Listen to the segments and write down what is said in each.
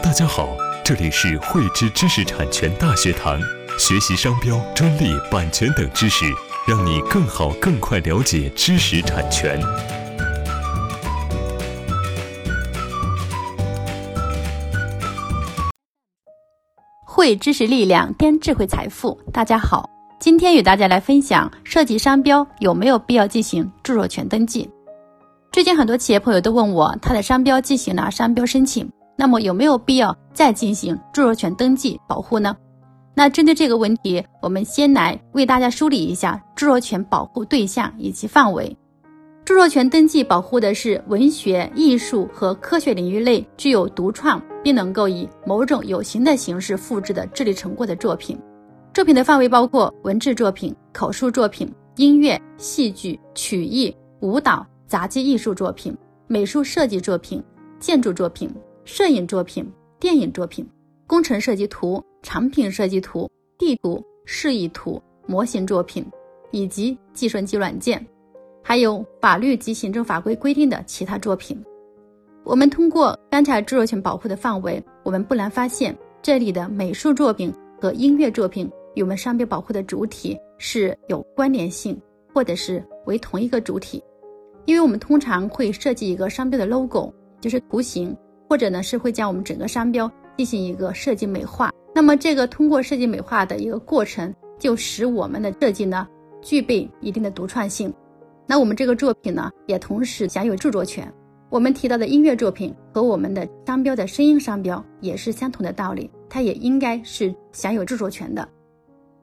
大家好，这里是汇知知识产权大学堂，学习商标、专利、版权等知识，让你更好、更快了解知识产权。汇知识力量，编智慧财富。大家好，今天与大家来分享设计商标有没有必要进行著作权登记。最近很多企业朋友都问我，他的商标进行了商标申请，那么有没有必要再进行著作权登记保护呢？那针对这个问题，我们先来为大家梳理一下著作权保护对象以及范围。著作权登记保护的是文学、艺术和科学领域内具有独创并能够以某种有形的形式复制的智力成果的作品。作品的范围包括文字作品、口述作品、音乐、戏剧、曲艺、舞蹈、杂技艺术作品、美术设计作品、建筑作品、摄影作品、电影作品、工程设计图、产品设计图、地图、示意图、模型作品，以及计算机软件。还有法律及行政法规规定的其他作品。我们通过刚才著作权保护的范围，我们不难发现，这里的美术作品和音乐作品与我们商标保护的主体是有关联性，或者是为同一个主体。因为我们通常会设计一个商标的 logo，就是图形，或者呢是会将我们整个商标进行一个设计美化。那么这个通过设计美化的一个过程，就使我们的设计呢具备一定的独创性。那我们这个作品呢，也同时享有著作权。我们提到的音乐作品和我们的商标的声音商标也是相同的道理，它也应该是享有著作权的。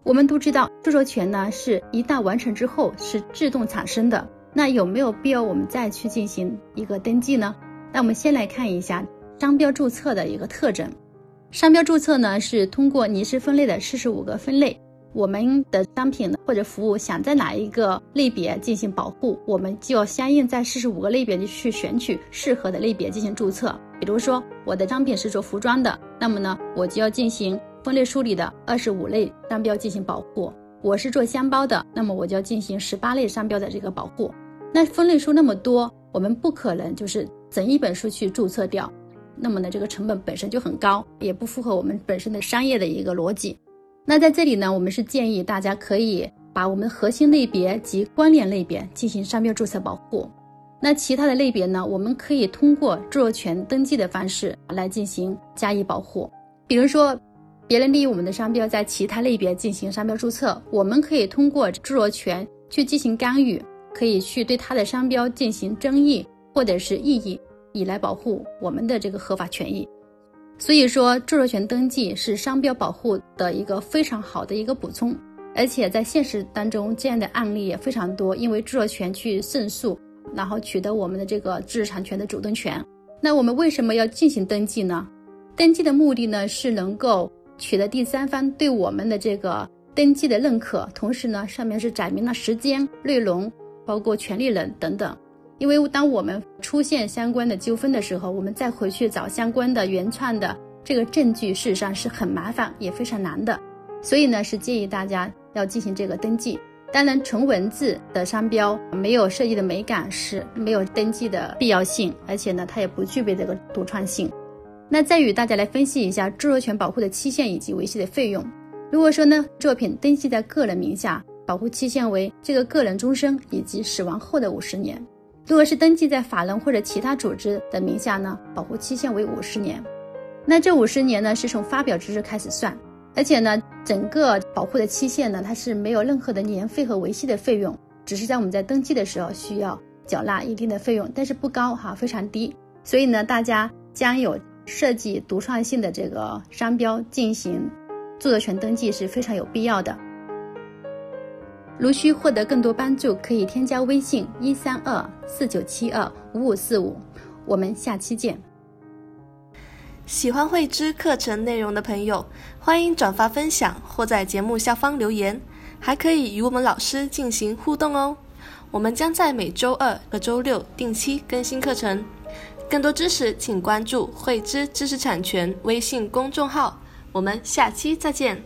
我们都知道，著作权呢是一旦完成之后是自动产生的。那有没有必要我们再去进行一个登记呢？那我们先来看一下商标注册的一个特征。商标注册呢是通过尼氏分类的四十五个分类。我们的商品或者服务想在哪一个类别进行保护，我们就要相应在四十五个类别里去选取适合的类别进行注册。比如说，我的商品是做服装的，那么呢，我就要进行分类梳理的二十五类商标进行保护。我是做箱包的，那么我就要进行十八类商标的这个保护。那分类书那么多，我们不可能就是整一本书去注册掉，那么呢，这个成本本身就很高，也不符合我们本身的商业的一个逻辑。那在这里呢，我们是建议大家可以把我们核心类别及关联类别进行商标注册保护。那其他的类别呢，我们可以通过著作权登记的方式来进行加以保护。比如说，别人利用我们的商标在其他类别进行商标注册，我们可以通过著作权去进行干预，可以去对他的商标进行争议或者是异议，以来保护我们的这个合法权益。所以说，著作权登记是商标保护的一个非常好的一个补充，而且在现实当中，这样的案例也非常多。因为著作权去胜诉，然后取得我们的这个知识产权的主动权。那我们为什么要进行登记呢？登记的目的呢，是能够取得第三方对我们的这个登记的认可，同时呢，上面是载明了时间、内容，包括权利人等等。因为当我们出现相关的纠纷的时候，我们再回去找相关的原创的这个证据，事实上是很麻烦也非常难的。所以呢，是建议大家要进行这个登记。当然，纯文字的商标没有设计的美感，是没有登记的必要性，而且呢，它也不具备这个独创性。那再与大家来分析一下著作权保护的期限以及维系的费用。如果说呢，作品登记在个人名下，保护期限为这个个人终身以及死亡后的五十年。如果是登记在法人或者其他组织的名下呢，保护期限为五十年。那这五十年呢，是从发表之日开始算，而且呢，整个保护的期限呢，它是没有任何的年费和维系的费用，只是在我们在登记的时候需要缴纳一定的费用，但是不高哈，非常低。所以呢，大家将有设计独创性的这个商标进行著作权登记是非常有必要的。如需获得更多帮助，可以添加微信一三二四九七二五五四五。我们下期见。喜欢慧知课程内容的朋友，欢迎转发分享或在节目下方留言，还可以与我们老师进行互动哦。我们将在每周二和周六定期更新课程。更多知识，请关注慧知知识产权微信公众号。我们下期再见。